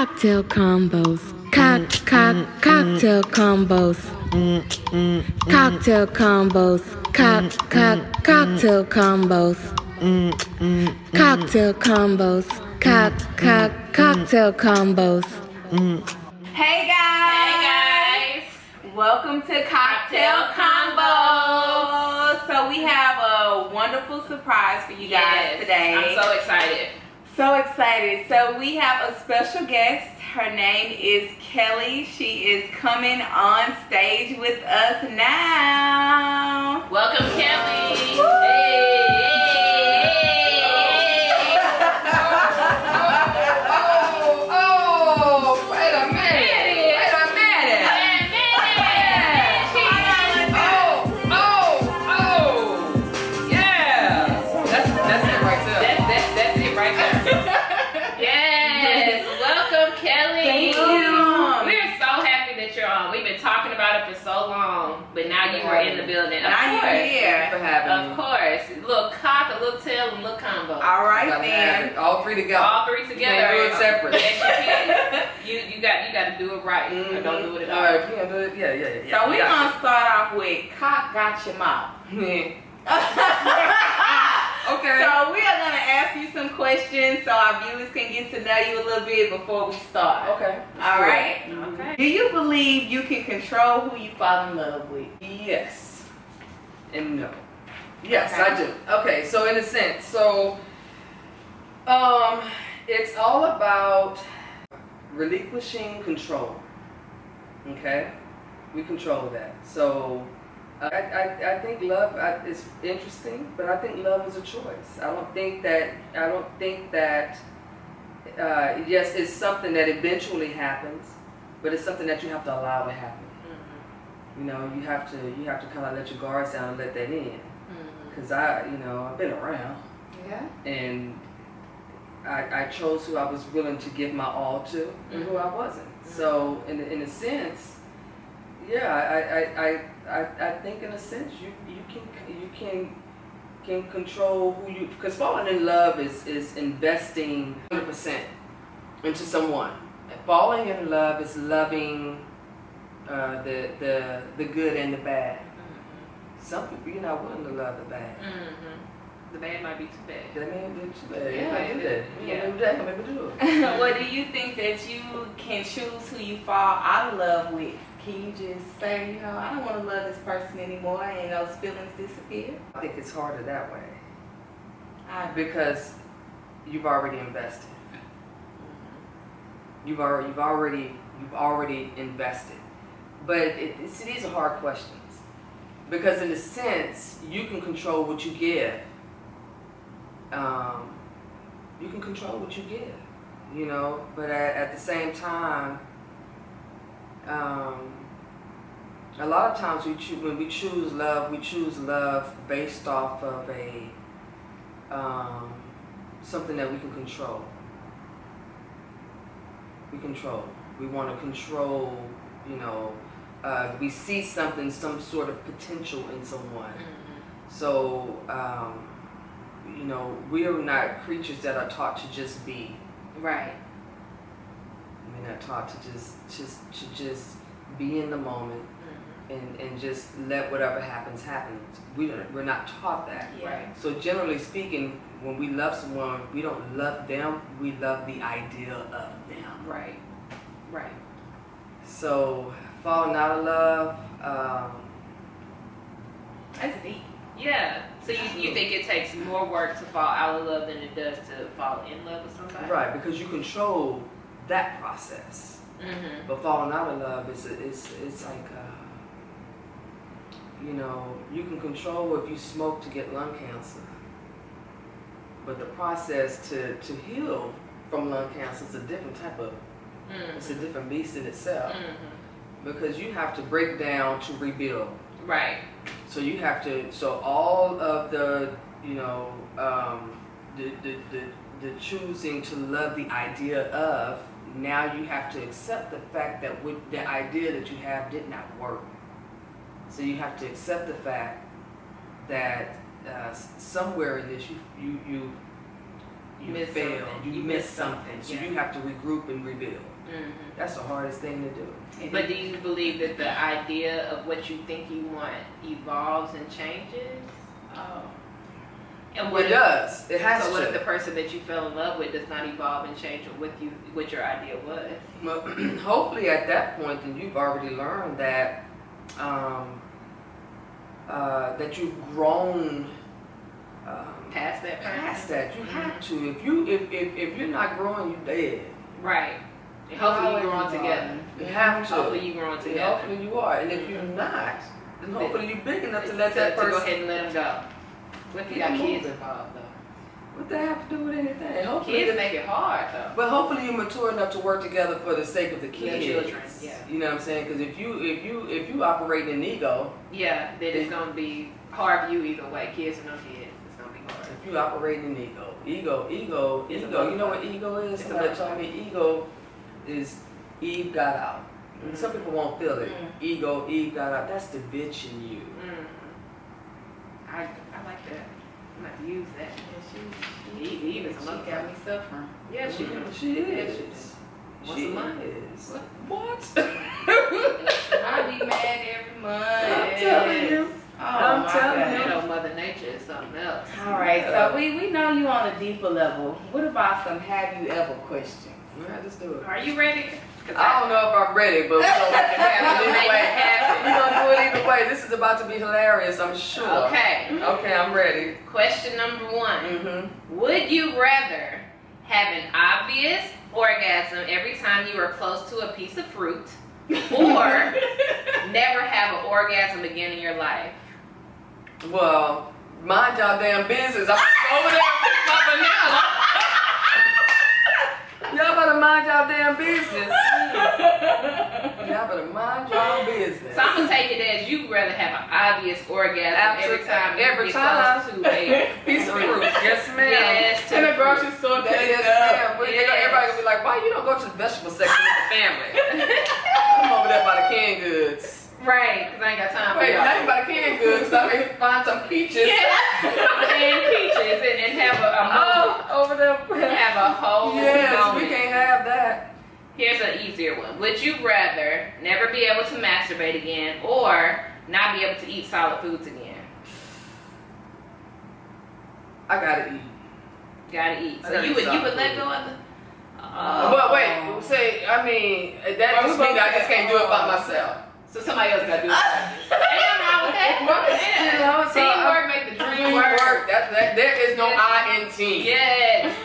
Cocktail combos. Cock, cock, cocktail combos. Cocktail combos. Cock, cock, cocktail combos. Cocktail combos. Cock, cock, cocktail combos. Hey guys! Hey guys. Welcome to Cocktail Combos. So we have a wonderful surprise for you guys Yes, today. I'm so excited. So excited. So we have a special guest. Her name is Keli. She is coming on stage with us now. Welcome, Keli. Woo! Hey, on. We've been talking about it for so long, but now you are in the building. Of Now you're course. here. for having Of me. course. A little cock, a little tail, and a little combo. All right Gotta then. All three together. All three together. Can't do it separate. Yes, you can. You you got you got to do it right, or mm-hmm. don't do it at all. Alright, if can't do it, yeah, yeah, yeah. So we're gonna start off with cock got your mouth. okay. So we are gonna ask you some questions so our viewers can get to know you a little bit before we start. okay. All right. Okay. Do you believe you can control who you fall in love with? Yes. And no. Yes, Okay. I do. Okay, so in a sense, so um it's all about relinquishing control. Okay? We control that. So I, I, I think love is interesting, but I think love is a choice. I don't think that I don't think that uh, yes, it's something that eventually happens, but it's something that you have to allow to happen. Mm-hmm. You know, you have to you have to kind of let your guards down and let that in. Mm-hmm. Cause I, you know, I've been around Yeah. and I, I chose who I was willing to give my all to and who I wasn't. So in in a sense, yeah, I I, I, I, I think in a sense you you can you can can control who you because falling in love is is investing 100 percent into someone. Falling in love is loving uh, the the the good and the bad. Some people you're not willing to love the bad. Mm-hmm. The bad might be too bad. That man did too bad. Yeah, Yeah, yeah. Yeah, that. Maybe do it. well, do you think that you can choose who you fall out of love with? Can you just say, you know, I don't want to love this person anymore and those feelings disappear? I think it's harder that way I because you've already invested. You've already, you've already, you've already invested. But it, it's, these are hard questions because, in a sense, you can control what you give. Um, you can control what you give, you know. But at, at the same time, um, a lot of times we choo- when we choose love, we choose love based off of a um, something that we can control. We control. We want to control. You know, uh, we see something, some sort of potential in someone. So, um, you know, we are not creatures that are taught to just be. right. We're not taught to just, just, to just be in the moment and, and just let whatever happens happen. We don't, we're not taught that. Yeah. Right. So generally speaking, when we love someone, we don't love them. We love the idea of them. Right. Right. So falling out of love, um, That's deep. Yeah. So you, you think it takes more work to fall out of love than it does to fall in love with somebody? right? Because you control that process. Mm-hmm. But falling out of love is it's it's like uh, you know you can control if you smoke to get lung cancer, but the process to to heal from lung cancer is a different type of it's a different beast in itself Mm-hmm. because you have to break down to rebuild. Right. So you have to so all of the you know um, the, the the the choosing to love the idea of now you have to accept the fact that with the idea that you have did not work. So you have to accept the fact that uh, somewhere in this you you you you Miss failed, something. you, You missed missed something. something, So yeah. you have to regroup and rebuild. Mhm. That's the hardest thing to do. But do you believe that the idea of what you think you want evolves and changes? Oh. And what It if, does. It has so what if the person that you fell in love with does not evolve and change with you what your idea was? Well, hopefully at that point, then you've already learned that um, uh, that you've grown um, Past that person? past that. You have to. If you if, if, if you're not growing, you're dead. Right. And hopefully you Always growing evolving. together. You have to. Hopefully you're growing together. hopefully you are. And if you're not, then hopefully you're big enough to let that to go ahead and let them go. What if you got kids involved though? What that have to do with anything? Hopefully, Kids make it hard though. but hopefully you're mature enough to work together for the sake of the The kids. children, yeah. You know what I'm saying? Because if you if you if you operate in ego, Yeah, then it's gonna be hard for you either way. Kids or no kids, it's gonna be hard. if you operate in ego, ego, ego, It's ego. You know what ego is? Somebody told me ego is Eve got out. And Some people won't feel it. Mm. Ego, Eve got out. That's the bitch in you. Mm. I I like that. I'm gonna have to use that. Yeah, she, Eve, Eve is a she motherfucker. got me suffering. Yeah, she do. She is. Once she a month. is. What? What? I be mad every month. I'm telling you. Oh, I'm my telling God. You know, Mother Nature is something else. All right, Yeah. so we, we know you on a deeper level. What about some have you ever questions? Just do it. Are you ready? I don't know if I'm ready, but we're gonna make it happen We'll either make way. it happen. We're gonna do it either way. This is about to be hilarious, I'm sure. Okay. Okay, I'm ready. Question number one. Mm-hmm. Would you rather have an obvious orgasm every time you are close to a piece of fruit, or never have an orgasm again in your life? Well, mind y'all damn business. I'm over there and pick my banana. Y'all better mind y'all damn business. Y'all better mind y'all business. So I'm gonna take it as you rather have an obvious orgasm every Absolutely. time you Every get time. close to a Piece of fruit. Yes, ma'am. Yes, to In the the grocery store, That pick is, it up. ma'am. We- they gonna- Everybody gonna be like, why you don't go to the vegetable section with the family? I'm over there by the canned goods. Right, because I ain't got time for Wait, y'all. not even by the canned goods. I may find some peaches. and peaches and, and have a, a oh, moment. Oh, over there. have a whole Yes, moment. we can't have that. Here's an easier one. Would you rather never be able to masturbate again or not be able to eat solid foods again? I gotta eat. Gotta eat. So gotta you eat would you solid would let go of the Oh. But wait, oh. say, I mean, that Well, just we means I just can't do it by oh. myself. So somebody else gotta do it. Ain't nothing wrong with that. You know, so Teamwork I- make the dream work. Teamwork. That, that, there is no I in team. Yes.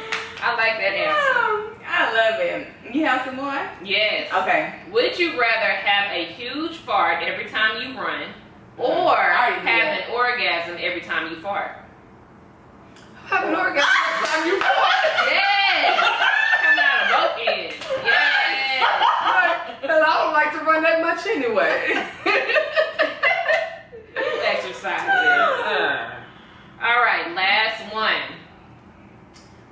I like that answer. I love it. You have some more? Yes. Okay. Would you rather have a huge fart every time you run mm-hmm. or have already an orgasm every time you fart? Have an orgasm every time you fart. Yes! Coming out of both ends. Yes! I don't like to run that much anyway. Exercises. All right, last one.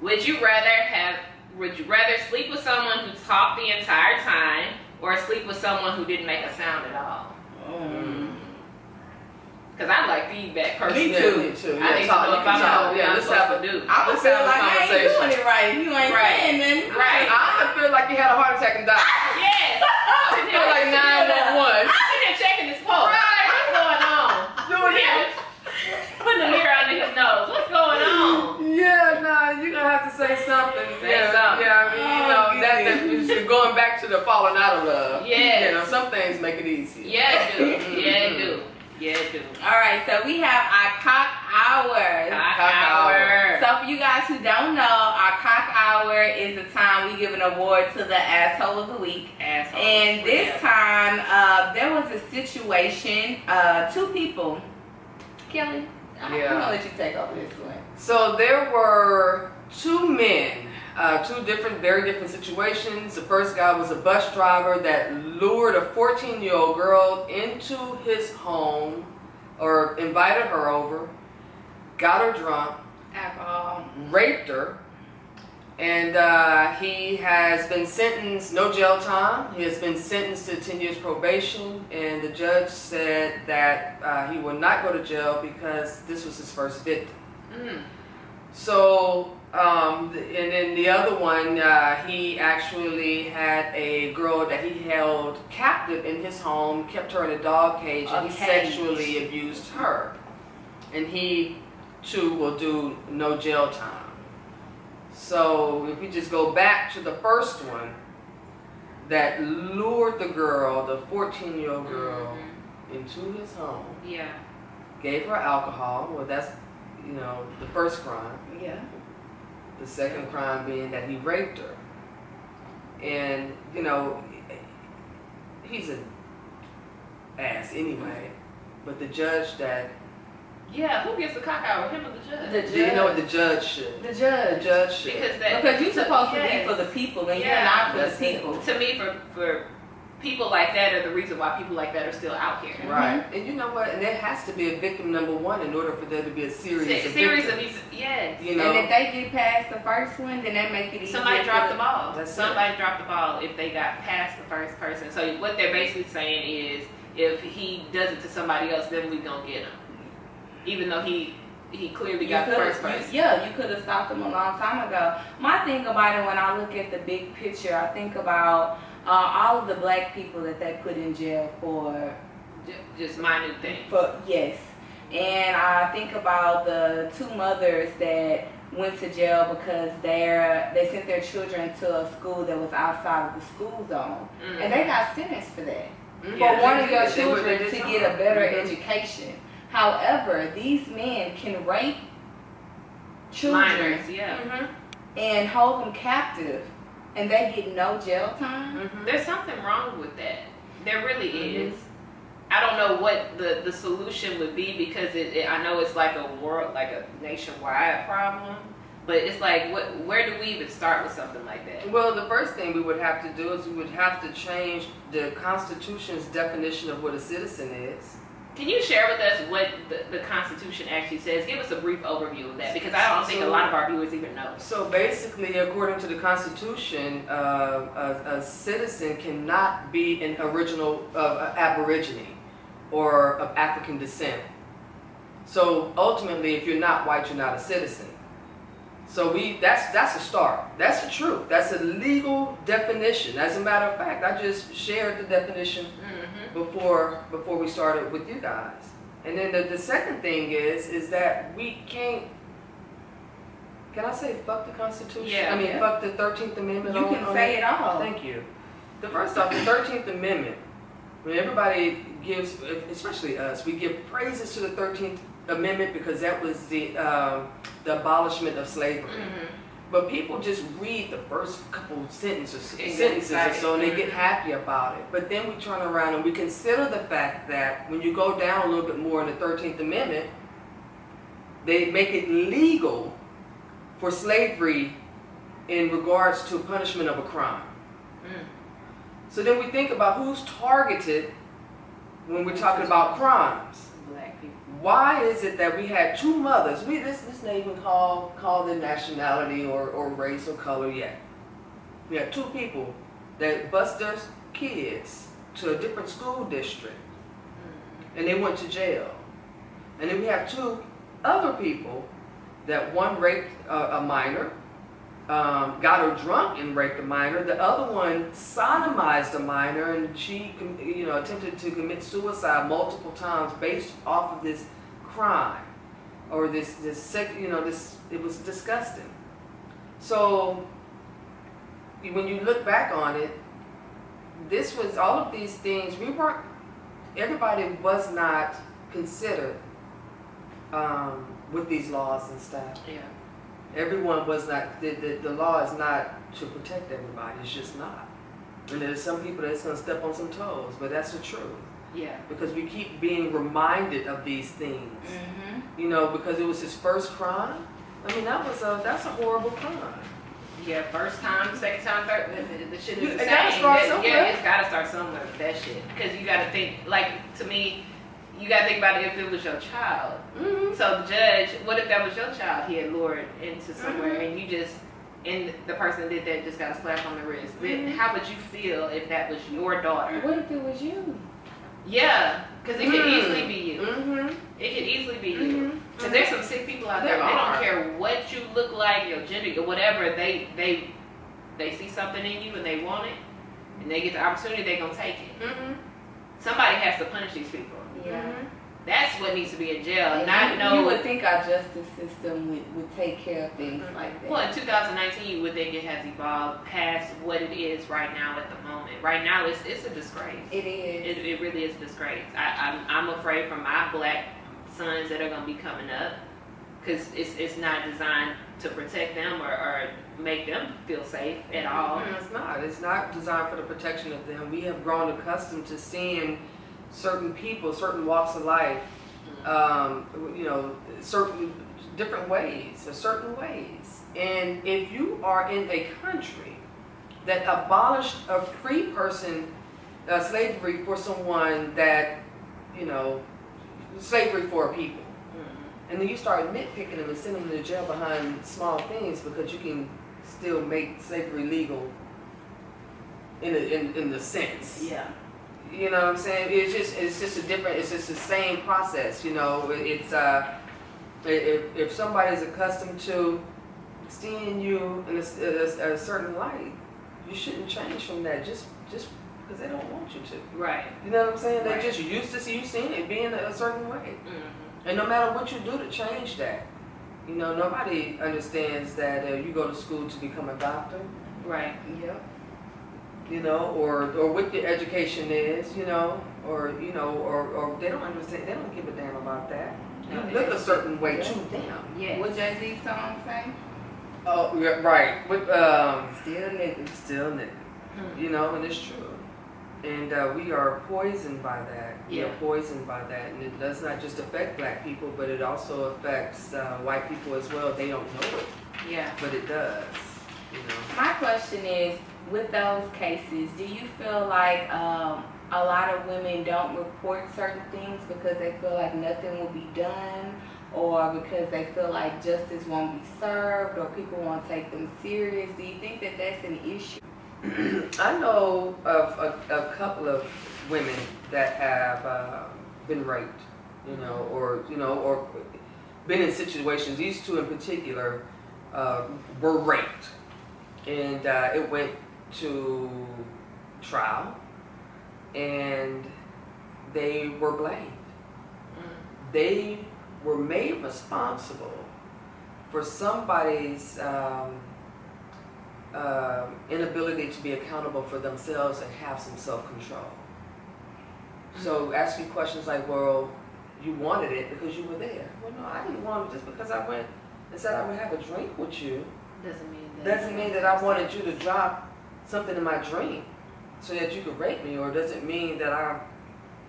Would you rather have? Would you rather sleep with someone who talked the entire time, or sleep with someone who didn't make a sound at all? Mm. Because I like feedback personally. Me too. me too. I need to know if I'm talk. Yeah, let's have a do. I would feel like I ain't doing it right. You ain't Right. saying nothing. Right. I would feel like you had a heart attack and died. I feel like 911. I'm sitting there checking this pulse. What's going on? Do it again. Putting the mirror under his nose. What's going on? Yeah, nah, you're gonna have to say something. Say yeah, something. Yeah, I mean, you Oh, know, that, that oh, going back to the falling out of love. Yeah. You know, some things make it easy. Yeah, it do. Yeah, it do. Mm-hmm. Yeah. All right, so we have our cock hour. Cock Cock hour. hour. So for you guys who don't know, our cock hour is the time we give an award to the asshole of the week. Asshole. And this time, uh, there was a situation. Uh, two people. Keli, yeah. I'm gonna let you take over this one. So there were two men, uh, two different, very different situations. The first guy was a bus driver that lured a 14 year old girl into his home or invited her over, got her drunk, Alcohol. raped her, and uh, he has been sentenced, no jail time. He has been sentenced to 10 years probation, and the judge said that uh, he will not go to jail because this was his first victim. Mm. So Um, and then the other one, uh, he actually had a girl that he held captive in his home, kept her in a dog cage, and he cage. sexually abused her. And he too will do no jail time. So if we just go back to the first one, that lured the girl, the 14 year old girl, Mhm. into his home, Yeah. gave her alcohol. Well, that's you know the first crime. Yeah. The second crime being that he raped her. And, you know, he's an ass anyway. But the judge that, Yeah. Who gets the cock out? Him or the judge? The do you know what the judge should? The judge. The judge. judge should. because that Because you're supposed to Yes. be for the people and Yeah, you're not for the people. to me for for people like that are the reason why people like that are still out here. Right. And you know what? And there has to be a victim number one in order for there to be a series Se- of series of victims. these, yes. You know, And if they get past the first one, then that make it easier. Somebody dropped the ball. That's it. Somebody dropped the ball if they got past the first person. So what they're basically saying is, if he does it to somebody else, then we gonna get him, even though he he clearly You got the could- first you- person. yeah, you could have stopped him a long time ago. My thing about it, when I look at the big picture, I think about uh, all of the black people that they put in jail for Ju- Just minute things. For yes, and I think about the two mothers that went to jail because they're they sent their children to a school that was outside of the school zone, Mhm. and they got sentenced for that. Mhm. Yeah, for wanting your did. They were- they children to get a better Mhm. education. However, these men can rape children Minors, yeah. And hold them captive, and they get no jail time. Mhm. There's something wrong with that. There really Mhm. is. I don't know what the, the solution would be because it, it I know it's like a world like a nationwide problem, but it's like what where do we even start with something like that? Well, the first thing we would have to do is we would have to change the Constitution's definition of what a citizen is. Can you share with us what the, the Constitution actually says? Give us a brief overview of that because I don't think a lot of our viewers even know. So basically, according to the Constitution, uh, a, a citizen cannot be an original uh, Aborigine or of African descent. So ultimately, if you're not white, you're not a citizen. So we that's that's a start. That's the truth. That's a legal definition. As a matter of fact, I just shared the definition. Before before we started with you guys. And then the, the second thing is is that we can't can I say fuck the Constitution? Yeah. I mean Yeah. fuck the thirteenth amendment. You on- can on say it all. Thank you. The first off, the thirteenth amendment, when everybody gives especially us, we give praises to the thirteenth amendment because that was the um, the abolishment of slavery. Mm-hmm. But people just read the first couple sentences, sentences or so, and they get Mhm. happy about it. But then we turn around and we consider the fact that when you go down a little bit more in the Thirteenth Amendment, they make it legal for slavery in regards to punishment of a crime. Mm. So then we think about who's targeted when we're talking about crimes. Why is it that we had two mothers? We this this not even call call them nationality or, or race or color yet. We had two people that bust their kids to a different school district mm-hmm. and they went to jail. And then we have two other people that one raped a, a minor, um, got her drunk and raped a minor. The other one sodomized a minor, and she, you know, attempted to commit suicide multiple times based off of this crime or this this sec- you know this it was disgusting. So when you look back on it, this was all of these things. We weren't. Everybody was not considered um, with these laws and stuff. Yeah. Everyone was not. The, the, the law is not to protect everybody. It's just not. And there's some people that's gonna step on some toes, but that's the truth Yeah. because we keep being reminded of these things. Mm-hmm. You know, because it was his first crime. I mean, that was a that's a horrible crime. Yeah, first time, second time, third, the, the, the shit is the same. gotta start somewhere. Yeah, it's gotta start somewhere with that shit. Because you gotta think, like, to me, you gotta think about it if it was your child. Mm-hmm. So the judge, what if that was your child he had lured into somewhere Mhm. and you just, and the person did that just got a slap on the wrist. Then Mhm. how would you feel if that was your daughter? What if it was you? Yeah, because it could Mm. easily be you. Mm-hmm. It could easily be you. Mm-hmm. Because there's some sick people out there. There They don't care what you look like, your gender, or whatever. They they they see something in you and they want it, and they get the opportunity. They're gonna take it. Mm-hmm. Somebody has to punish these people. Yeah. That's what needs to be in jail. And Not you, know. you would think our justice system would, would take care of things Mhm. like that. Well, in 2019, you would think it has evolved past what it is right now at the moment. Right now, it's it's a disgrace. It is. It, it really is a disgrace. I, I'm, I'm afraid for my black sons that are going to be coming up because it's, it's not designed to protect them or, or make them feel safe at all. Mm, It's not. It's not designed for the protection of them. We have grown accustomed to seeing certain people, certain walks of life, um, you know, certain different ways or certain ways. And if you are in a country that abolished a free person uh, slavery for someone that, you know, slavery for a people, Mhm. and then you start nitpicking them and sending them to jail behind small things because you can still make slavery legal in, a, in, in the sense. Yeah. You know what I'm saying? It's just it's just a different. It's just the same process. You know, it's uh, if if somebody's accustomed to seeing you in a certain light, you shouldn't change from that just just because they don't want you to. Right. You know what I'm saying? Right. They're just used to see you seeing it being a certain way. hmm And no matter what you do to change that, you know, nobody understands that uh, you go to school to become a doctor, Right. Yep. You know, or or what your education is, you know, or you know, or, or they don't understand. They don't give a damn about that. You look a certain way Yeah. to them. Yes. What Jay Z song say? Oh, yeah, right. But um, Still niggas. still, nigga, Mhm. you know, and it's true. And uh, we are poisoned by that. We Yeah. are poisoned by that, and it does not just affect black people, but it also affects uh, white people as well. They don't know it. Yeah. but it does. My question is, with those cases, do you feel like um, a lot of women don't report certain things because they feel like nothing will be done, or because they feel like justice won't be served, or people won't take them serious? Do you think that that's an issue? I know of a, a couple of women that have uh, been raped, you know, or you know, or been in situations. These two in particular uh, were raped, and uh, it went to trial, and they were blamed. Mm. they were made responsible for somebody's um, um inability to be accountable for themselves and have some self-control. So asking questions like, well, you wanted it because you were there. Well, no, I didn't want it just because I went and said I would have a drink with you. Doesn't mean that. Doesn't mean that I wanted you to drop something in my dream so that you could rape me, or doesn't mean that I'm,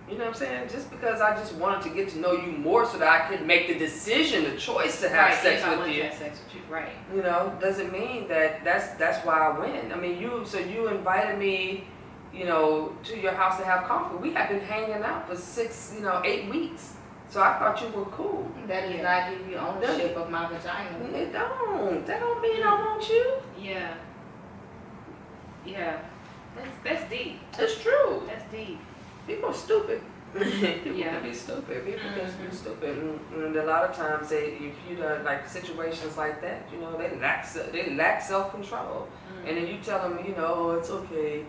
you know what I'm saying? Just because I just wanted to get to know you more so that I could make the decision, the choice to have right. sex if I with you. to have sex with you. Right. You know, doesn't mean that that's that's why I went. I mean, you so you invited me, you know, to your house to have coffee. We had been hanging out for six, you know, eight weeks. So I thought you were cool. That does Yeah. not give you ownership of my vagina. It don't. That don't mean I want you. Yeah. Yeah. That's that's deep. That's true. That's deep. People are stupid. People Yeah. can be stupid. People can Mhm. be stupid, and, and a lot of times they, if you do like situations like that, you know, they lack they lack self control, Mm. and then you tell them, you know, oh, it's okay,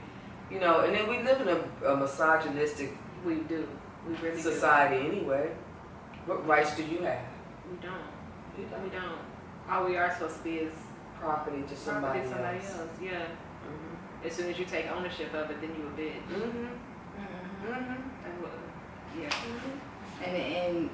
you know, and then we live in a, a misogynistic We do. We really society anyway. What rights do you have? We don't. You We don't. don't. All we are supposed to be is Property to somebody, property somebody else. else. Yeah. As soon as you take ownership of it, then you a bitch. Mm-hmm. Mhm. Mm-hmm. What- Yeah. And, and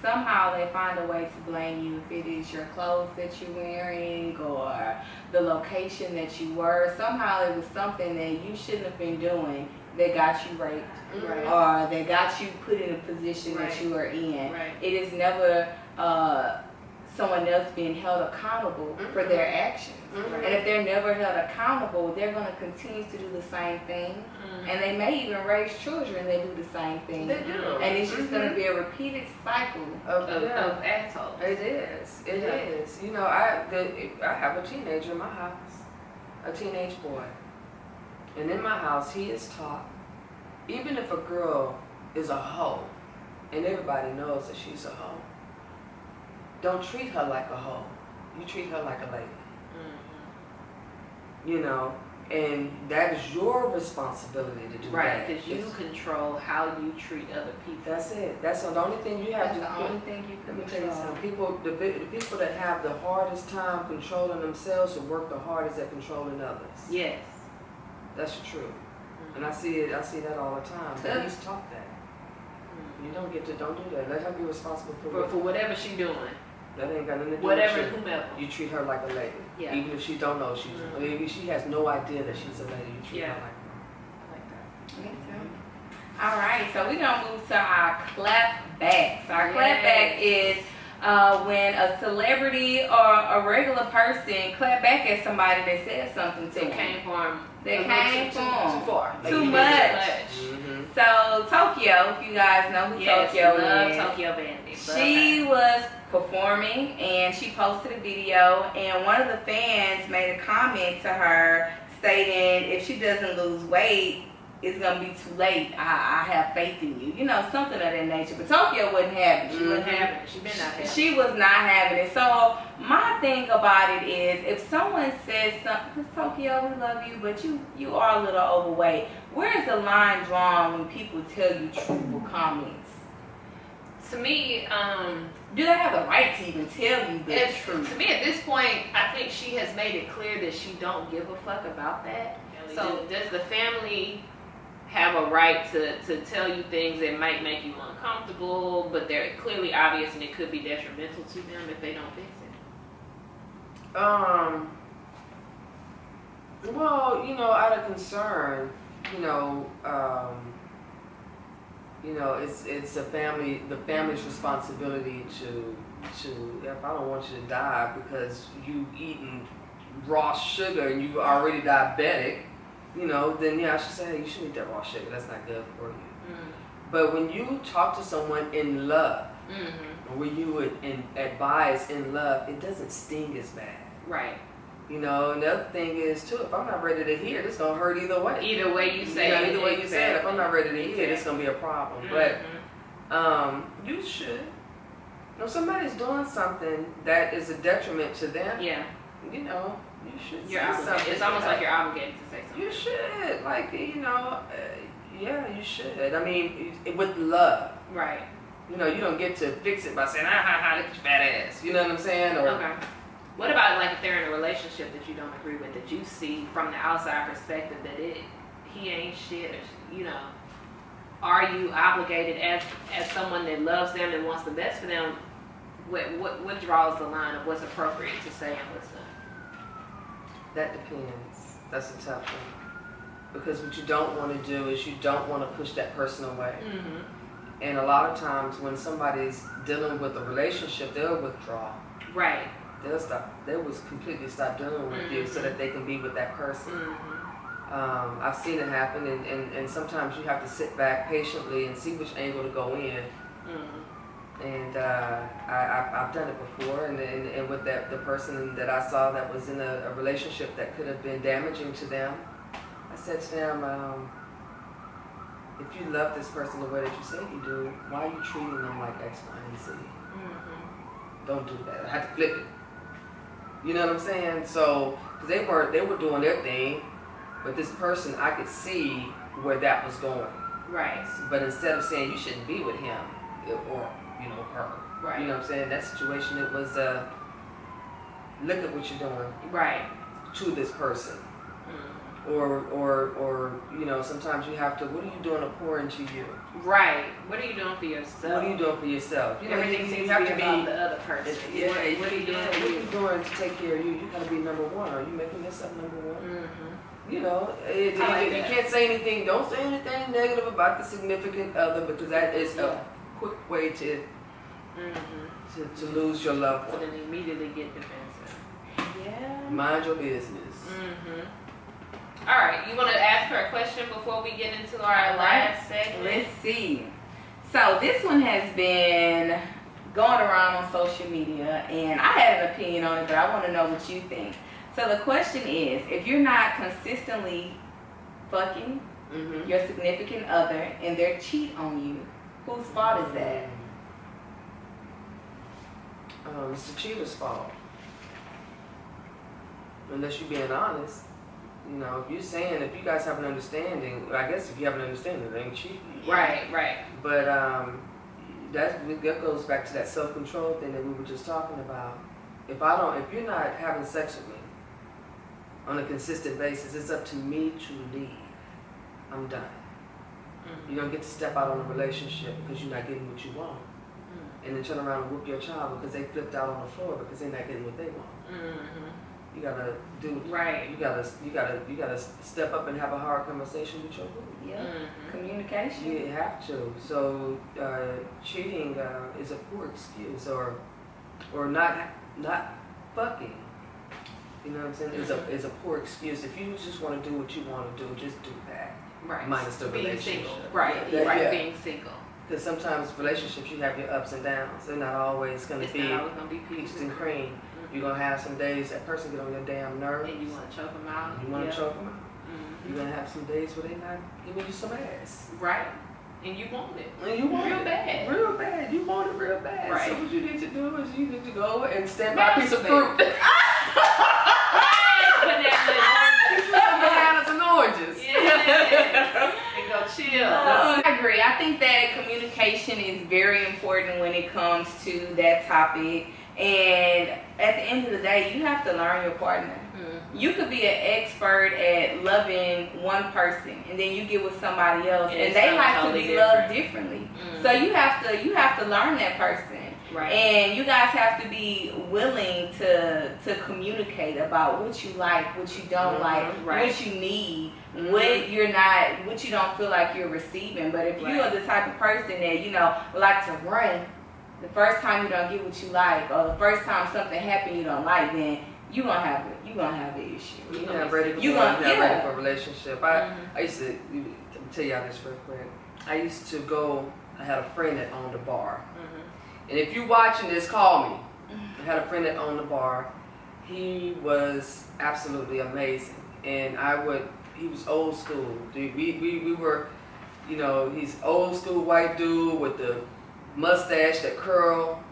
somehow they find a way to blame you if it is your clothes that you're wearing or the location that you were. Somehow it was something that you shouldn't have been doing that got you raped Right. or that got you put in a position Right. that you are in. Right. It is never uh, someone else being held accountable for Mm-hmm. their actions. Mhm. And if they're never held accountable, they're going to continue to do the same thing. Mm. And they may even raise children that do the same thing. They do. And it's just going to be a repeated cycle. Of, Of, yeah. of assholes. It is. It is. Yeah. You know, I the, I have a teenager in my house, a teenage boy, and in my house he is taught, even if a girl is a hoe, and everybody knows that she's a hoe, don't treat her like a hoe. You treat her like a lady. Mhm. You know, and that is your responsibility to do Right, that. because you It's- control how you treat other people. That's it. That's the only thing you have That's to the only thing you Let can me tell you something. People, the, the people that have the hardest time controlling themselves will work the hardest at controlling others. Yes. That's true. And I see it. I see that all the time. Yeah. Please talk that. You don't get to. Don't do that. Let her be responsible for, For, for whatever she's doing, that ain't got nothing to do whatever, with whomever. you. You treat her like a lady. Yeah. Even if she don't know she's. Mhm. Maybe she has no idea that she's a lady. You treat Yeah. her like. I like that. Me too. All right, so we're gonna move to our clap backs. Our clap back is uh, when a celebrity or a regular person clap back at somebody that said something to They them. came for him. They came too, for too, him. too far. Too you did much. Mm-hmm. So Tokyo, if you guys know who Yes, Tokyo love is, Tokyo Vanity. she was performing and she posted a video and one of the fans made a comment to her stating if she doesn't lose weight it's gonna be too late I, I have faith in you you know something of that nature but tokyo wasn't having it She she, wasn't wasn't having it. She been not having it. she was not having it so my thing about it is if someone says something because tokyo we love you but you you are a little overweight where's the line drawn when people tell you truthful comments To me, um, do they have the right to even tell you the It's, truth? to me at this point, I think she has made it clear that she don't give a fuck about that. So does the family have a right to, to tell you things that might make you uncomfortable, but they're clearly obvious and it could be detrimental to them if they don't fix it? Um. Well, you know, out of concern, you know, um, you know, it's it's a family, the family's responsibility to to. If I don't want you to die because you eating raw sugar and you're already diabetic, you know, then yeah, I should say, hey, you shouldn't eat that raw sugar. That's not good for you. But when you talk to someone in love, Mm-hmm. when you would in, advise in love, it doesn't sting as bad. Right. You know, and the other thing is too, if I'm not ready to hear it, it's gonna hurt either way. Either way you say know, it. either way you say it, if I'm not ready to hear it, it's gonna be a problem. Mhm. But um, you should. You know, somebody's doing something that is a detriment to them. yeah, You know, you should you're obligated. It's almost like you're obligated to say something. You should, like you know, uh, yeah, you should. I mean, with love. Right. You know, you don't get to fix it by saying, ah, ha, ha, look at your fat ass. You know what I'm saying? Or, Okay. What about like if they're in a relationship that you don't agree with, that you see from the outside perspective that it he ain't shit, or, you know? Are you obligated as as someone that loves them and wants the best for them? What what what draws the line of what's appropriate to say and what's? That depends. That's a tough one. Because what you don't want to do is you don't want to push that person away. Mm-hmm. And a lot of times when somebody's dealing with a relationship, they'll withdraw. Right. They'll stop. They will completely stop dealing with you so that they can be with that person. Mm-hmm. Um, I've seen it happen, and, and, and sometimes you have to sit back patiently and see which angle to go in. And uh, I, I've done it before, and, and, and with that the person that I saw that was in a, a relationship that could have been damaging to them, I said to them, um, if you love this person the way that you say you do, why are you treating them like X, Y, and Z? Mm-hmm. Don't do that. I had to flip it. You know what I'm saying? So, because they were they were doing their thing, but this person I could see where that was going. Right. But instead of saying you shouldn't be with him it- or you know her, Right. you know what I'm saying? That situation it was uh, look at what you're doing Right. to this person, Mm-hmm. or or or you know sometimes you have to. What are you doing to pour into you? Right. What are you doing for yourself? What are you doing for yourself? You know, Everything you, seems you have to be about the other person. Yeah, what, what are you doing what are you doing to take care of you? You gotta be number one. Are you making yourself number one? Mm-hmm. You know, it, like it- you can't say anything. Don't say anything negative about the significant other because that is Yeah. a quick way to, Mm-hmm. to, to lose your loved So one. then immediately get defensive. Yeah. Mind your business. Mm-hmm. All right, you want to ask her a question before we get into our All last segment? Let's see. So this one has been going around on social media, and I had an opinion on it, but I want to know what you think. So the question is, if you're not consistently fucking, Mm-hmm. your significant other, and they cheat on you, whose fault is that? Um, it's the cheater's fault. Unless you're being honest. You know, if you're saying, if you guys have an understanding, I guess if you have an understanding, it ain't cheating. Right, right. But um, that that goes back to that self control thing that we were just talking about. If I don't, if you're not having sex with me on a consistent basis, it's up to me to leave. I'm done. Mhm. You don't get to step out on a relationship because you're not getting what you want, Mm-hmm. and then turn around and whoop your child because they flipped out on the floor because they're not getting what they want. Mhm. You gotta do. Right. You gotta. You gotta. You gotta step up and have a hard conversation with your boo. Yeah, Mhm. communication. You have to. So uh, cheating uh, is a poor excuse, or or not not fucking. You know what I'm saying? Is a is a poor excuse. If you just want to do what you want to do, just do that. Right. Minus the being relationship. single. Right. Yeah, right. yeah. Being single. Because sometimes relationships you have your ups and downs. They're not always gonna It's be not always gonna be peaches peaches and cream. You're gonna have some days that person get on your damn nerves. And you want to choke them out. You want to yeah. choke them out. Mhm. You're gonna have some days where they're not giving you some ass. Right. And you want it. And you want Real it bad. Real bad. You want it real bad. Right. So what you need to do is you need to go and stand by a piece of fruit. Masturbate. Some bananas and oranges. Yeah. And go chill. I agree. I think that communication is very important when it comes to that topic. And at the end of the day, you have to learn your partner. Mhm. You could be an expert at loving one person, and then you get with somebody else, And and they something like to totally be loved different. differently. Mhm. So you have to you have to learn that person. Right. And you guys have to be willing to to communicate about what you like, what you don't Mhm, like, right. what you need, Mhm. what you're not, what you don't feel like you're receiving. But if you are the type of person that you know like to run, the first time you don't get what you like, or the first time something happened you don't like, then you gonna have it. You gonna have an issue. You're not ready for You gonna- not yeah. ready for a relationship. I, Mhm. I used to tell y'all this real quick. I used to go. I had a friend that owned a bar, Mhm. And if you're watching this, call me. I had a friend that owned the bar. He was absolutely amazing, and I would. He was old school. Dude, We we we were, you know, he's old school white dude with the mustache that curl,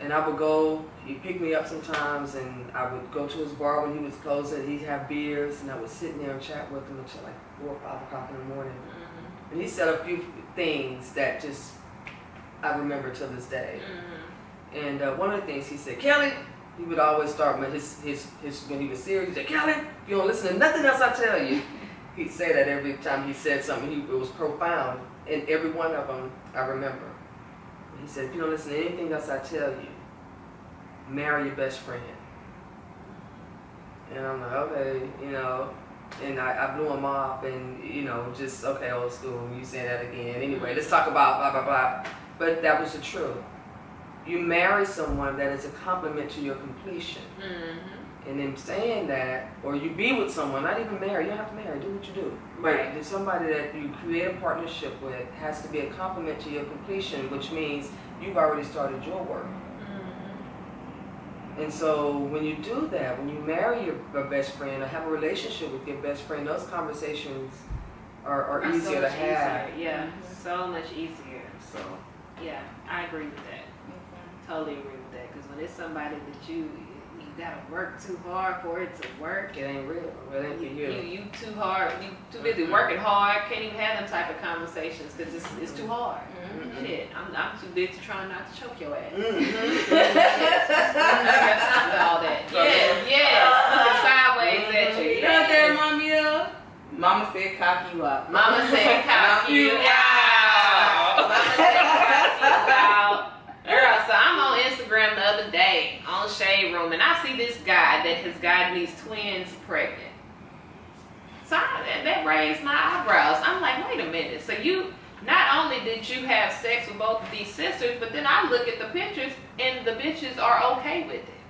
and I would go. He'd pick me up sometimes, and I would go to his bar when he was closing. He'd have beers, and I would sit in there and chat with him until like four or five o'clock in the morning. Mhm. And he said a few things that just I remember till this day. Mhm. And uh, one of the things he said, Keli, he would always start with his, his, his when he was serious, he said, Keli, if you don't listen to nothing else I tell you. He'd say that every time he said something, he, it was profound. And every one of them, I remember. He said, if you don't listen to anything else I tell you, marry your best friend. And I'm like, okay, you know, and I, I blew him off and, you know, just, okay, old school, you saying that again. Anyway, let's talk about blah, blah, blah. But that was the truth. You marry someone that is a complement to your completion. Mhm. And in saying that, or you be with someone, not even marry, you don't have to marry, do what you do. But Right. there's somebody that you create a partnership with has to be a complement to your completion, which means you've already started your work. Mhm. And so when you do that, when you marry your, your best friend or have a relationship with your best friend, those conversations are, are, Are so easier to have. easier. Yeah, Mhm. so much easier. So, yeah, I agree with that. Totally agree with that. Because when it's somebody that you you gotta work too hard for it to work, It ain't real. It ain't you, you. you, you too hard, you too busy Mhm. working hard, can't even have them type of conversations because it's, it's too hard. Mhm. Shit, I'm, I'm too busy trying not to choke your ass. Mhm. I got time for all that. Yeah, yeah. Looking sideways at you. You know what that remind me? Mama said cock you up. Mama said cock you out. Mama said cock you out. Girl, so I'm on Instagram the other day on Shade Room and I see this guy that has gotten these twins pregnant. So I, that, that raised my eyebrows. I'm like, wait a minute. So you not only did you have sex with both of these sisters, but then I look at the pictures and the bitches are okay with it.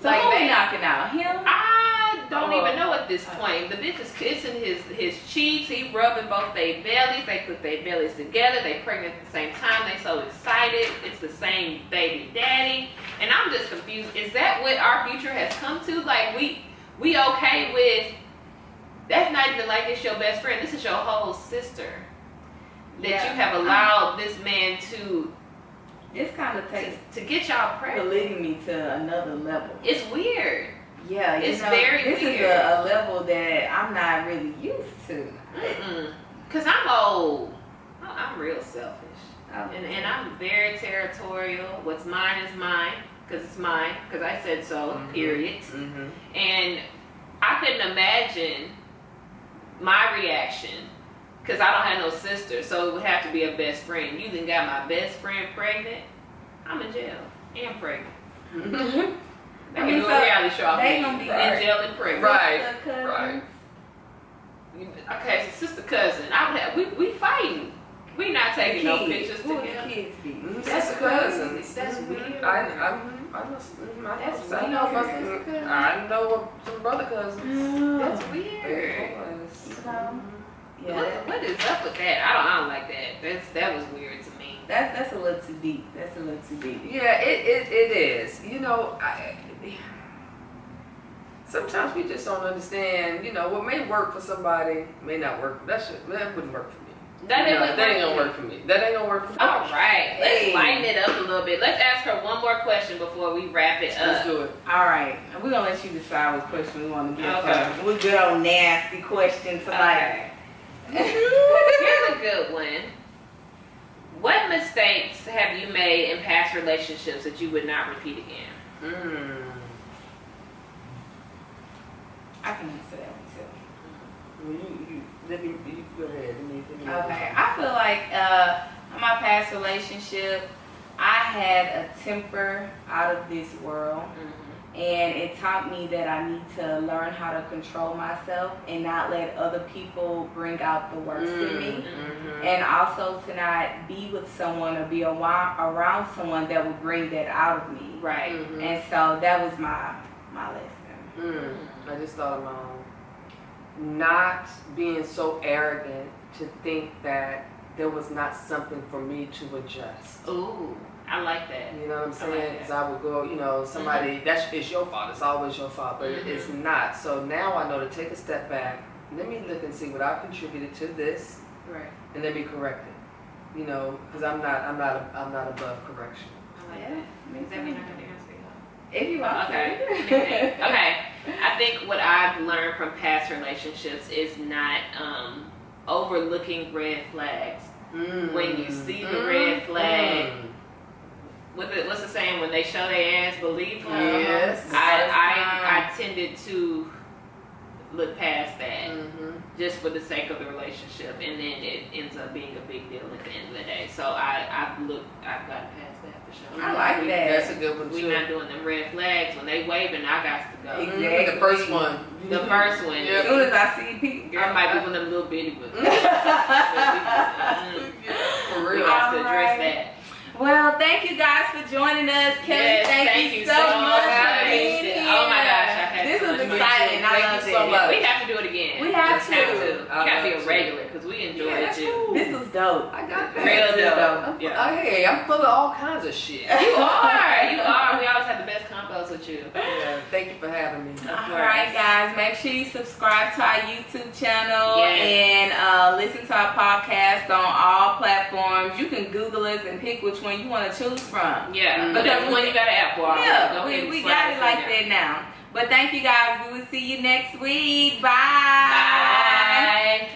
So Like who they- knocking out? Him? I don't Oh. even know at this point. The bitch is kissing his his cheeks. He rubbing both their bellies. They put their bellies together. They pregnant at the same time. They so excited. It's the same baby daddy. And I'm just confused. Is that what our future has come to? Like we we okay with That's not even like it's your best friend. This is your whole sister. That Yeah. you have allowed this man to This kind of to, takes to get y'all pregnant. me to another level. It's weird. Yeah, you It's know, very This weird. is a, a level that I'm not really used to. Mm-mm. Cause I'm old. I'm real selfish. Um, And, and I'm very territorial. What's mine is mine, because it's mine, because I said so, Mhm. period. Mm-hmm. And I couldn't imagine my reaction, because I don't have no sister, so it would have to be a best friend. You then got my best friend pregnant, I'm in jail and pregnant. They I can do so a reality show off they gonna be in right. jail and pregnant. Right. sister, cousins. right. Okay, so sister cousin, I would have, we, we fighting. We not taking no Kids. pictures Who would together. the kids be? That's sister crazy. cousins. That's weird. I, I, I know, I That's know, I know, my weird. sister cousins. I know some brother cousins. That's Mm. weird. Boys. Yeah, What, what is up with that? I don't, I don't like that. That's that was weird to me. that's that's a little too deep. That's a little too deep. Yeah, it, it, it is. You know, I, sometimes we just don't understand. You know, what may work for somebody may not work. That should that wouldn't work for me. That No, that ain't gonna work for me. That ain't gonna work for me. All right, let's Hey. lighten it up a little bit. Let's ask her one more question before we wrap it up. Let's up. do it. All right, we're gonna let you decide what question we want to get Okay. first. We're good on nasty questions tonight. Okay. Here's a good one. What mistakes have you made in past relationships that you would not repeat again? Mm. I can answer that one Well, you, you, let me, you go ahead. Let me, let me too. Okay, I feel like uh, in my past relationship, I had a temper out of this world. And it taught me that I need to learn how to control myself and not let other people bring out the worst in me. Mhm. And also to not be with someone or be around, around someone that would bring that out of me. Right. Mhm. And so that was my my lesson. Mm. I just thought of my own. Not being so arrogant to think that there was not something for me to adjust. Ooh, I like that. You know what I'm saying? Because I would go, you know, somebody, that's it's your fault. It's always your fault, but Mhm. it's not. So now I know to take a step back. Let me look and see what I contributed to this, Right. and let me correct it. You know, because I'm not, I'm not, I'm not above correction. I like Yeah, that. me Does that too. mean I can answer y'all? If you want Okay. to. okay. I think what I've learned from past relationships is not um, overlooking red flags. When you see the red flag, Mm. What the, what's the saying? When they show their ass, believe them. Yes. I, I I tended to look past that Mhm. just for the sake of the relationship, and then it ends up being a big deal at the end of the day. So I I've looked I've gotten past that for sure. I like We- that. That's a good one We too. not doing them red flags when they waving. I got to go. Exactly. Mhm, The first one. The first one. As soon as I see people, Girl might be one of them little bitty ones. Mm. For We real. got to address Alright. that. Well, thank you guys for joining us. Keli, Yes, thank, thank you you so so much for being here. Oh my gosh, This so was much fun. exciting. I Thank you so it. much. We have to do it again. We have Just to. Have to. You I got to be a regular because we enjoy Yeah, it too. cool. This was dope. I got that. Real This was dope. dope. Yeah. Uh, hey, I'm full of all kinds of shit. You are. You are. We always have the best combos with you. Yeah, thank you for having me. Of All guys. Make sure you subscribe to our YouTube channel Yes. and uh, listen to our podcast on all platforms. You can Google us and pick which one you want to choose from. Yeah. Mm. Whatever one you got an app for. Yeah, go we, we got it like there. that now. But thank you guys. We will see you next week. Bye. Bye.